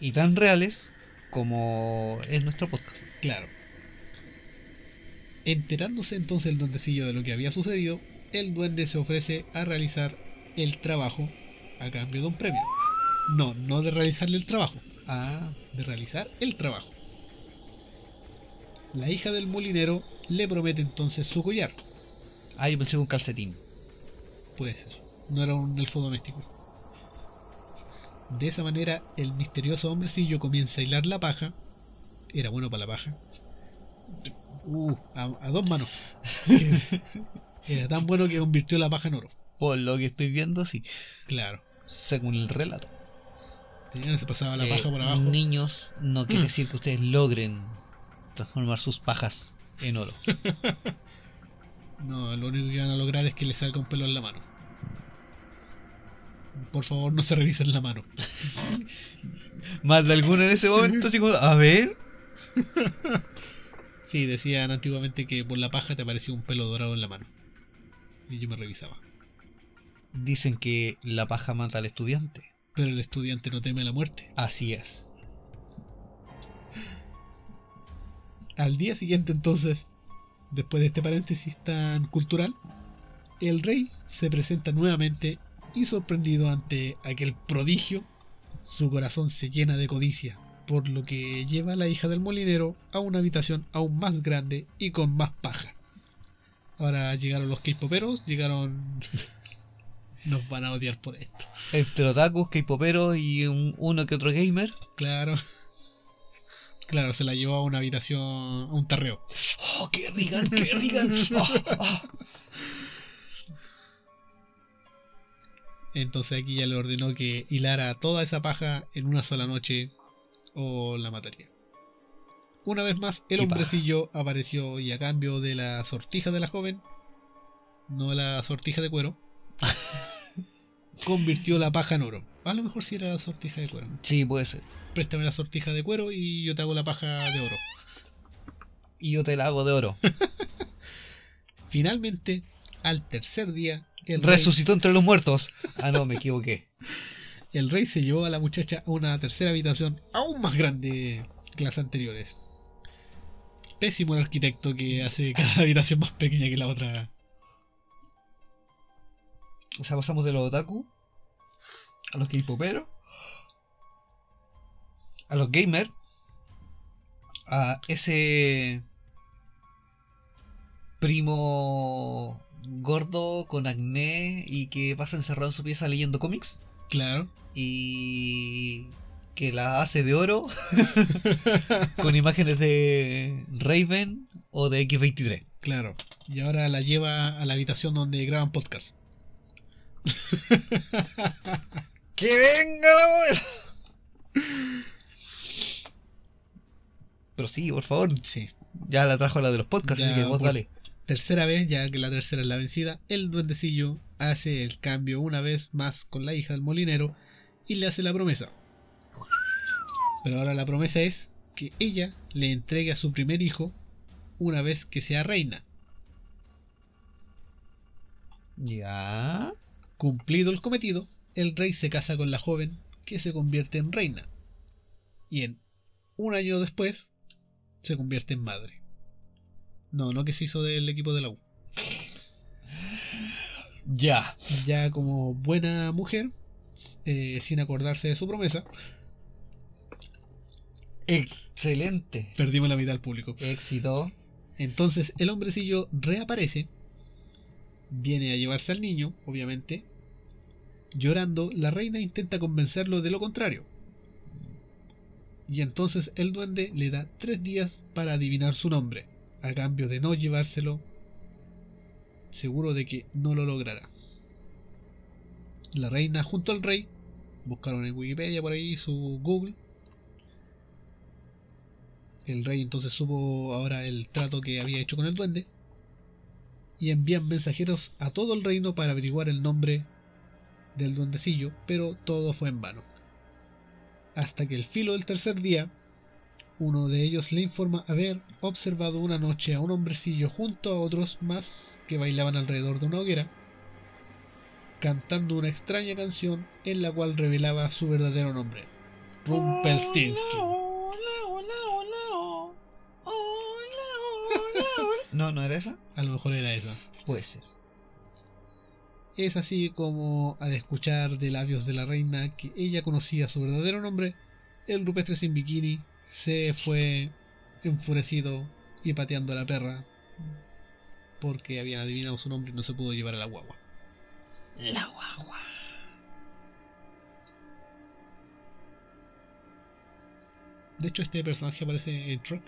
Y tan reales como es nuestro podcast. Claro. Enterándose entonces el duendecillo de lo que había sucedido, el duende se ofrece a realizar el trabajo a cambio de un premio. No, no de realizarle el trabajo, Ah, de realizar el trabajo. La hija del molinero le promete entonces su collar. ah yo pensé que un calcetín. Puede ser. No era un elfo doméstico. De esa manera, el misterioso hombrecillo comienza a hilar la paja. Era bueno para la paja. Uh, a, a dos manos. Era tan bueno que convirtió la paja en oro. Por lo que estoy viendo, sí. Claro. Según el relato. Sí, Se pasaba la Eh, paja por abajo. Niños, no quiere decir que ustedes logren transformar sus pajas en oro. No, lo único que van a lograr es que le salga un pelo en la mano. Por favor, no se revisen la mano. Más de alguno en ese momento, así como, a ver. Sí, decían antiguamente que por la paja te aparecía un pelo dorado en la mano. Y yo me revisaba. Dicen que la paja mata al estudiante. Pero el estudiante no teme la muerte. Así es. Al día siguiente entonces, después de este paréntesis tan cultural, el rey se presenta nuevamente y sorprendido ante aquel prodigio, su corazón se llena de codicia, por lo que lleva a la hija del molinero a una habitación aún más grande y con más paja. Ahora llegaron los K-poperos, llegaron... Nos van a odiar por esto. Entre otakus, K-poperos y un- uno que otro gamer. Claro. Claro, se la llevó a una habitación, a un tarreo. ¡Oh, qué rigan, qué rigan! Ah, ah. Entonces aquí ya le ordenó que hilara toda esa paja en una sola noche o la mataría. Una vez más, el hombrecillo apareció y a cambio de la sortija de la joven, no la sortija de cuero, convirtió la paja en oro. A lo mejor si era la sortija de cuero. Sí, puede ser. Préstame la sortija de cuero y yo te hago la paja de oro. Y yo te la hago de oro. Finalmente, al tercer día, el rey, Resucitó entre los muertos. Ah, no, me equivoqué. el rey se llevó a la muchacha a una tercera habitación aún más grande que las anteriores. Pésimo el arquitecto que hace cada habitación más pequeña que la otra. O sea, pasamos de los otaku a los K-poperos. a los gamers, a ese primo gordo con acné y que pasa encerrado en su pieza leyendo cómics Claro. y que la hace de oro con imágenes de Raven o de X23. Claro. Y ahora la lleva a la habitación donde graban podcast. ¡Que venga la abuela! Pero sí, por favor, Sí. ya la trajo la de los podcasts, Ya, así que vos dale. Tercera vez, ya que la tercera es la vencida, el duendecillo hace el cambio una vez más con la hija del molinero y le hace la promesa. Pero ahora la promesa es que ella le entregue a su primer hijo una vez que sea reina. Ya. Cumplido el cometido, el rey se casa con la joven que se convierte en reina. Y en un año después se convierte en madre. No, no que se hizo del equipo de la U. Ya. Ya como buena mujer, eh, sin acordarse de su promesa, Excelente. perdimos la mitad del público. Éxito. Entonces el hombrecillo reaparece, viene a llevarse al niño, obviamente. Llorando, la reina intenta convencerlo de lo contrario. Y entonces el duende le da tres días para adivinar su nombre, a cambio de no llevárselo, seguro de que no lo logrará. La reina junto al rey, buscaron en Wikipedia por ahí su Google. El rey entonces supo ahora el trato que había hecho con el duende y envían mensajeros a todo el reino para averiguar el nombre del duendecillo, pero todo fue en vano. Hasta que el filo del tercer día, uno de ellos le informa haber observado una noche a un hombrecillo junto a otros más que bailaban alrededor de una hoguera, cantando una extraña canción en la cual revelaba su verdadero nombre, Rumpelstiltskin. No, no era esa. A lo mejor era esa. Puede ser. Es así como, al escuchar de labios de la reina que ella conocía su verdadero nombre, el rupestre sin bikini se fue enfurecido y pateando a la perra porque habían adivinado su nombre y no se pudo llevar a la guagua. La guagua. De hecho, este personaje aparece en Truck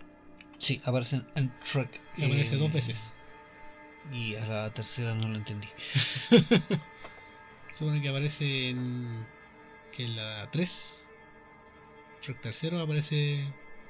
Sí, aparecen en Trek. y aparece eh, dos veces. Y a la tercera no lo entendí. Supone que aparece en. que en la 3. Trek tercero aparece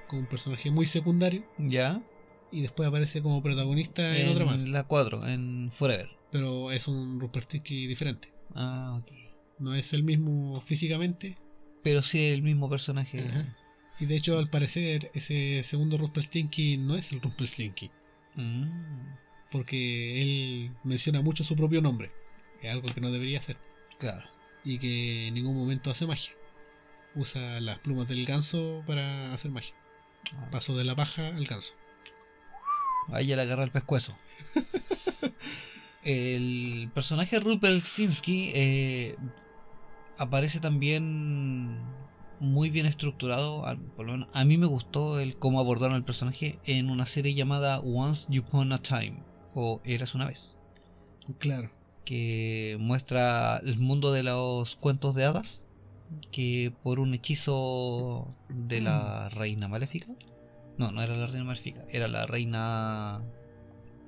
como un personaje muy secundario ¿Ya? y después aparece como protagonista en, otra más. la 4, en Forever. Pero es un Rupertinsky diferente. Ah, ok. No es el mismo físicamente. Pero sí el mismo personaje. Ajá. Y de hecho, al parecer, ese segundo Rumpelstiltskin no es el Rumpelstiltskin. Mm, Porque él menciona mucho su propio nombre. Que es algo que no debería hacer. claro. Y que en ningún momento hace magia. Usa las plumas del ganso para hacer magia. Ah, Pasó de la paja al ganso. Ahí ya le agarra el pescuezo. el personaje Rupelsinski eh, aparece también muy bien estructurado. al- Por lo menos a mí me gustó el cómo abordaron el personaje en una serie llamada Once Upon a Time o Eras una vez, Claro. que muestra el mundo de los cuentos de hadas. Que por un hechizo de la reina maléfica, no, no era la reina maléfica, era la reina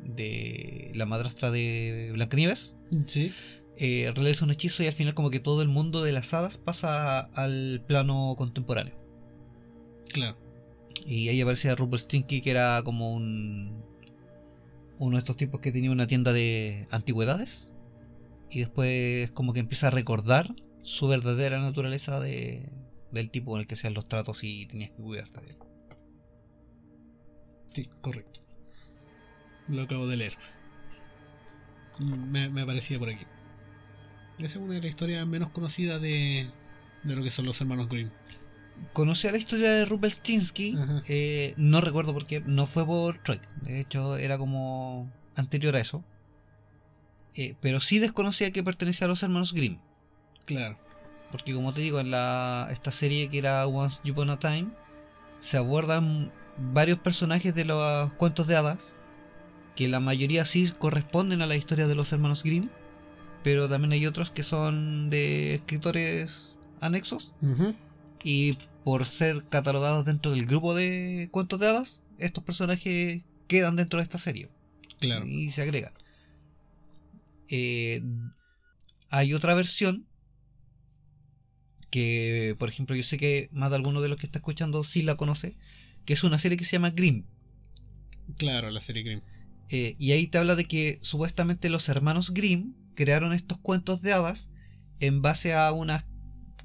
de la madrastra de Blancanieves. Sí. Eh, realiza un hechizo y al final como que todo el mundo de las hadas pasa al plano contemporáneo. Claro. Y ahí aparecía Rupert Stinky que era como un uno de estos tipos que tenía una tienda de antigüedades y después como que empieza a recordar su verdadera naturaleza de, del tipo con el que hacían los tratos y tenías que cuidarte de él. Sí, correcto. Lo acabo de leer. Me, me aparecía por aquí. Esa es una de las historias menos conocidas de, de lo que son los hermanos Grimm. Conocí a la historia de Rumpelstiltskin, Ajá. eh, no recuerdo por qué, no fue por Trek, de hecho era como anterior a eso. Eh, pero sí desconocía que pertenecía a los hermanos Grimm. Claro. Porque como te digo, en la, esta serie que era Once Upon a Time, se abordan varios personajes de los cuentos de hadas, que la mayoría sí corresponden a la historia de los hermanos Grimm, pero también hay otros que son de escritores anexos, y por ser catalogados dentro del grupo de cuentos de hadas, estos personajes quedan dentro de esta serie Claro. y se agregan. Eh, hay otra versión que, por ejemplo, yo sé que más de alguno de los que está escuchando sí la conoce, que es una serie que se llama Grimm. Claro, la serie Grimm. Eh, y ahí te habla de que supuestamente los hermanos Grimm crearon estos cuentos de hadas en base a unas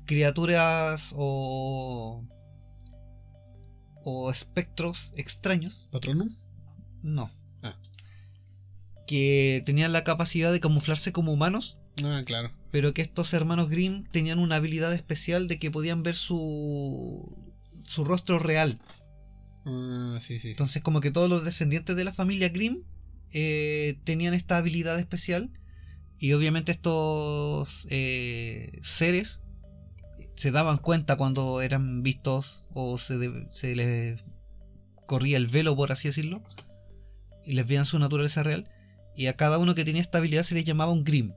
criaturas o, o espectros extraños ¿Patronum? No. Ah. Que tenían la capacidad de camuflarse como humanos, Ah, claro. pero que estos hermanos Grimm tenían una habilidad especial de que podían ver su su rostro real. Ah, sí, sí. Entonces como que todos los descendientes de la familia Grimm eh, tenían esta habilidad especial y obviamente estos eh, seres se daban cuenta cuando eran vistos o se, de- se les corría el velo por así decirlo y les veían su naturaleza real y a cada uno que tenía esta habilidad se les llamaba un Grimm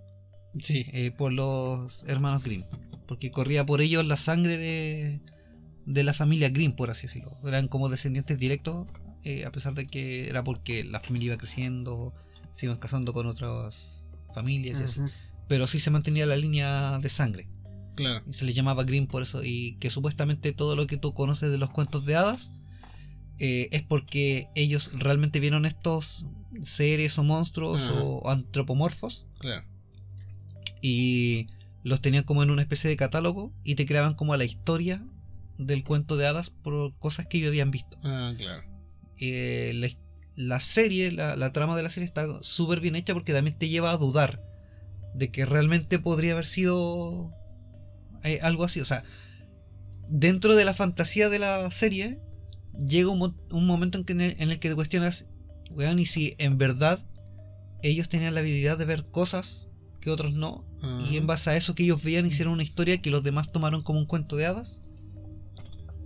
Sí. eh, por los hermanos Grimm porque corría por ellos la sangre de, de la familia Grimm por así decirlo eran como descendientes directos eh, a pesar de que era porque la familia iba creciendo se iban casando con otras familias y así pero sí se mantenía la línea de sangre Claro. y se le llamaba Grimm por eso y que supuestamente todo lo que tú conoces de los cuentos de hadas eh, es porque ellos realmente vieron estos seres o monstruos Ajá. o antropomorfos Claro. Y los tenían como en una especie de catálogo y te creaban como la historia del cuento de hadas por cosas que ellos habían visto. Ah, claro. Eh, la, la serie, la, la trama de la serie está súper bien hecha porque también te lleva a dudar de que realmente podría haber sido eh, algo así. O sea, dentro de la fantasía de la serie llega un, mo- un momento en, que en, el, en el que te cuestionas, weón, y si en verdad ellos tenían la habilidad de ver cosas que otros no, y en base a eso que ellos veían hicieron una historia que los demás tomaron como un cuento de hadas.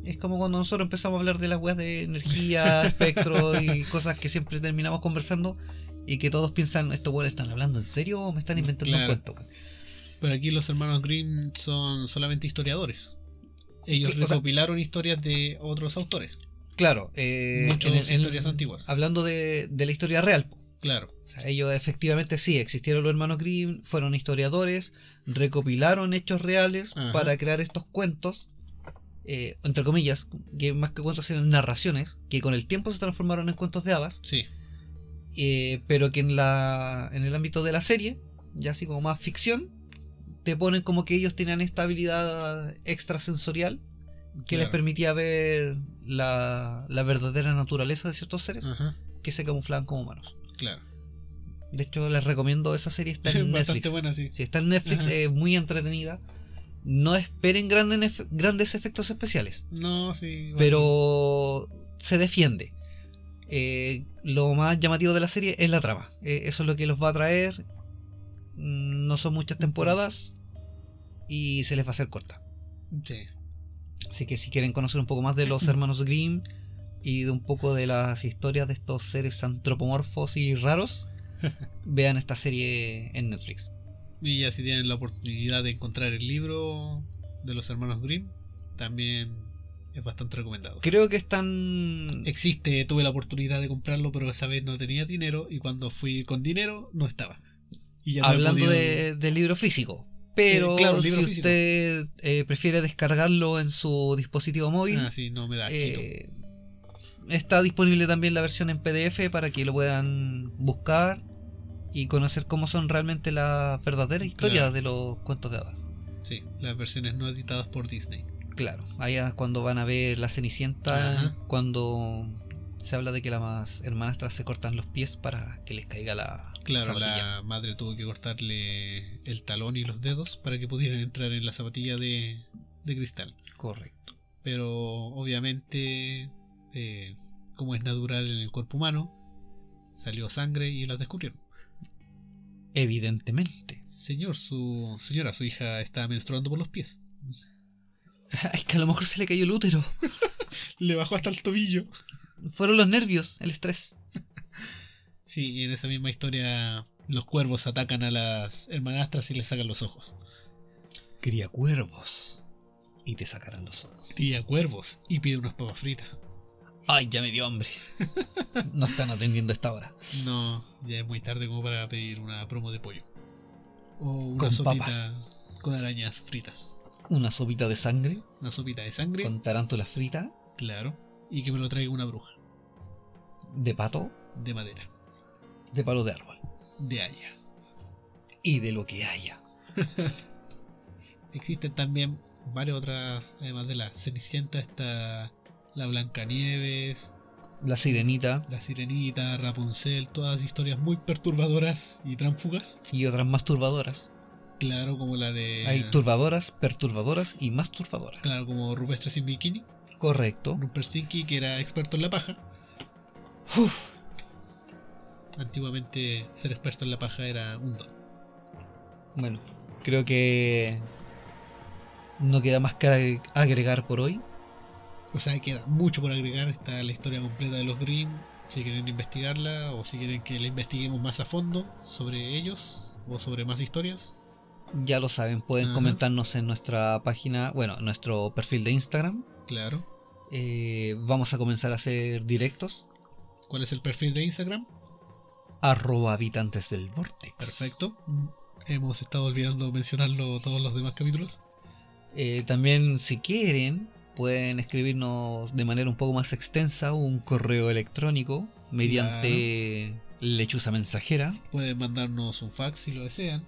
Es como cuando nosotros empezamos a hablar de las weas de energía, espectro y cosas que siempre terminamos conversando y que todos piensan, ¿estos weones están hablando en serio o me están inventando Claro. un cuento? Pero aquí los hermanos Grimm son solamente historiadores. Ellos Sí, o sea- recopilaron historias de otros autores. Claro, eh, Muchas historias antiguas. hablando de, de la historia real. Claro. O sea, ellos efectivamente sí, existieron los hermanos Grimm, fueron historiadores, recopilaron hechos reales Ajá. para crear estos cuentos, eh, entre comillas, que más que cuentos eran narraciones, que con el tiempo se transformaron en cuentos de hadas, Sí. eh, pero que en, la, en el ámbito de la serie, ya así como más ficción, te ponen como que ellos tenían esta habilidad extrasensorial que les permitía ver la, la verdadera naturaleza de ciertos seres Ajá. que se camuflaban como humanos. Claro. De hecho, les recomiendo esa serie, está en Bastante Netflix. buena, sí. Si está en Netflix, es muy entretenida. No esperen grandes, grandes efectos especiales, No, sí. bueno. pero se defiende. Eh, lo más llamativo de la serie es la trama. Eh, eso es lo que los va a traer. Mm, No son muchas temporadas y se les va a hacer corta. Sí. Así que si quieren conocer un poco más de los hermanos Grimm y de un poco de las historias de estos seres antropomorfos y raros, vean esta serie en Netflix. Y ya si tienen la oportunidad de encontrar el libro de los hermanos Grimm, también es bastante recomendado. Creo que están... Existe, tuve la oportunidad de comprarlo, pero esa vez no tenía dinero y cuando fui con dinero no estaba. Y ya no hablando podido- de, del libro físico. Pero Eh, claro, si físico. usted eh, prefiere descargarlo en su dispositivo móvil, Ah, sí, no me da eh, está disponible también la versión en PDF para que lo puedan buscar y conocer cómo son realmente las verdaderas historias Claro. de los cuentos de hadas. Sí, las versiones no editadas por Disney. Claro, allá cuando van a ver la Cenicienta, Ajá. cuando se habla de que las hermanastras se cortan los pies para que les caiga la Claro, zapatilla. la madre tuvo que cortarle el talón y los dedos para que pudieran entrar en la zapatilla de, de cristal. Correcto. Pero obviamente, eh, como es natural en el cuerpo humano, salió sangre y las descubrieron. Evidentemente. Señor, su señora, su hija está menstruando por los pies. Es que a lo mejor se le cayó el útero. Le bajó hasta el tobillo. Fueron los nervios, el estrés. Sí, y en esa misma historia los cuervos atacan a las hermanastras y les sacan los ojos. Cría cuervos y te sacarán los ojos. Tía cuervos y pide unas papas fritas. Ay, ya me dio hambre. No están atendiendo a esta hora. No, ya es muy tarde como para pedir una promo de pollo. O una Con sopita papas. con arañas fritas. Una sopita de sangre Una sopita de sangre, con tarántula frita, claro. Y que me lo traiga una bruja. de pato, De madera. de palo de árbol. De haya. Y de lo que haya. Existen también varias otras, además de la Cenicienta, está la Blancanieves, La sirenita la Sirenita, Rapunzel, todas historias muy perturbadoras y tránfugas. y otras más turbadoras. Claro, como la de. Hay turbadoras, perturbadoras y más turbadoras. Claro, como Rupestre sin bikini. Correcto. Rumpelstiltskin, que era experto en la paja. Uf, Antiguamente ser experto en la paja era un don. bueno, creo que no queda más que agregar por hoy. O sea, queda mucho por agregar. Está la historia completa de los Grimm. Si quieren investigarla o si quieren que la investiguemos más a fondo sobre ellos o sobre más historias. Ya lo saben, pueden Ajá. comentarnos en nuestra página, bueno, en nuestro perfil de Instagram. Claro. Eh, vamos a comenzar a hacer directos. ¿Cuál es el perfil de Instagram? Arroba habitantes del Vortex. Perfecto. Mm, Hemos estado olvidando mencionarlo todos los demás capítulos. Eh, también, si quieren, pueden escribirnos de manera un poco más extensa un correo electrónico mediante lechuza mensajera. Pueden mandarnos un fax si lo desean.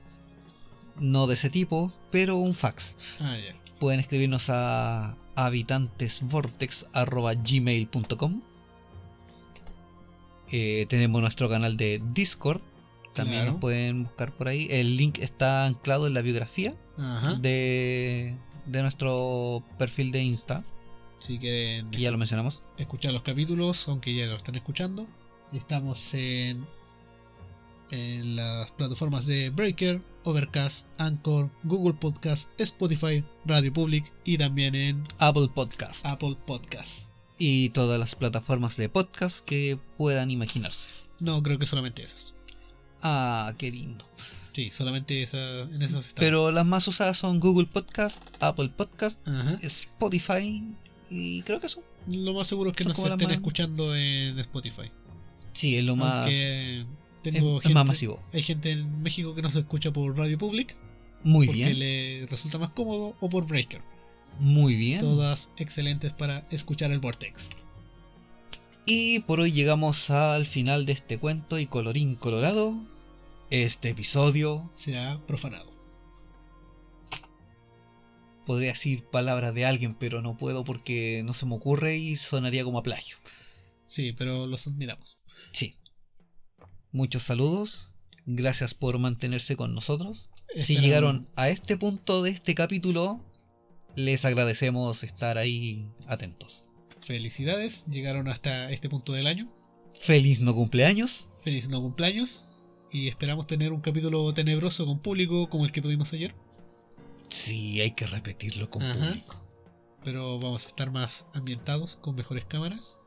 No de ese tipo, pero un fax. Ah, ya. Pueden escribirnos a habitantesvortex.gmail.com eh, Tenemos nuestro canal de Discord. También Claro. nos pueden buscar por ahí. El link está anclado en la biografía Ajá. de, de nuestro perfil de Insta. Si quieren Que ya lo mencionamos. escuchar los capítulos, aunque ya lo están escuchando. Estamos en, en las plataformas de Breaker, Overcast, Anchor, Google Podcast, Spotify, Radio Public y también en Apple Podcast. Apple Podcast. Y todas las plataformas de podcast que puedan imaginarse. No, creo que solamente esas. Ah, qué lindo. Sí, solamente esa, en esas estamos. Pero las más usadas son Google Podcast, Apple Podcast, Ajá. Spotify y creo que eso. Lo más seguro es que Son nos estén más- escuchando en Spotify. Sí, es lo más, Aunque tengo es gente, más masivo. hay gente en México que nos escucha por Radio Public Muy porque bien, le resulta más cómodo o por Breaker. muy bien. Todas excelentes para escuchar el Vortex. Y por hoy llegamos al final de este cuento y colorín colorado. Este episodio, Se ha profanado. podría decir palabras de alguien, pero no puedo porque no se me ocurre y sonaría como a plagio. Sí, pero los admiramos. Sí. Muchos saludos. Gracias por mantenerse con nosotros. Si llegaron a este punto de este capítulo, les agradecemos estar ahí atentos. Felicidades, llegaron hasta este punto del año. Feliz no cumpleaños. Feliz no cumpleaños. Y esperamos tener un capítulo tenebroso con público como el que tuvimos ayer. Sí, hay que repetirlo con Ajá. público. Pero vamos a estar más ambientados, con mejores cámaras.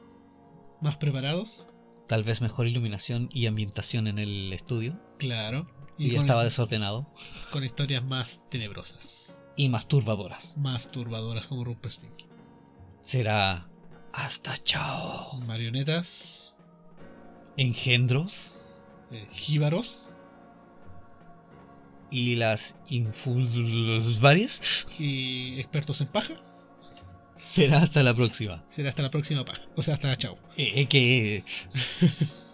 Más preparados. Tal vez mejor iluminación y ambientación en el estudio. Claro. Y, ya estaba desordenado. con historias más tenebrosas. Y más turbadoras. Más turbadoras como Rumpelstiltskin. Será hasta chao. Marionetas. Engendros eh, jíbaros. y las infulvarias. Y expertos en paja. Será hasta la próxima. Será hasta la próxima paja. O sea, hasta chao. Eh, eh, que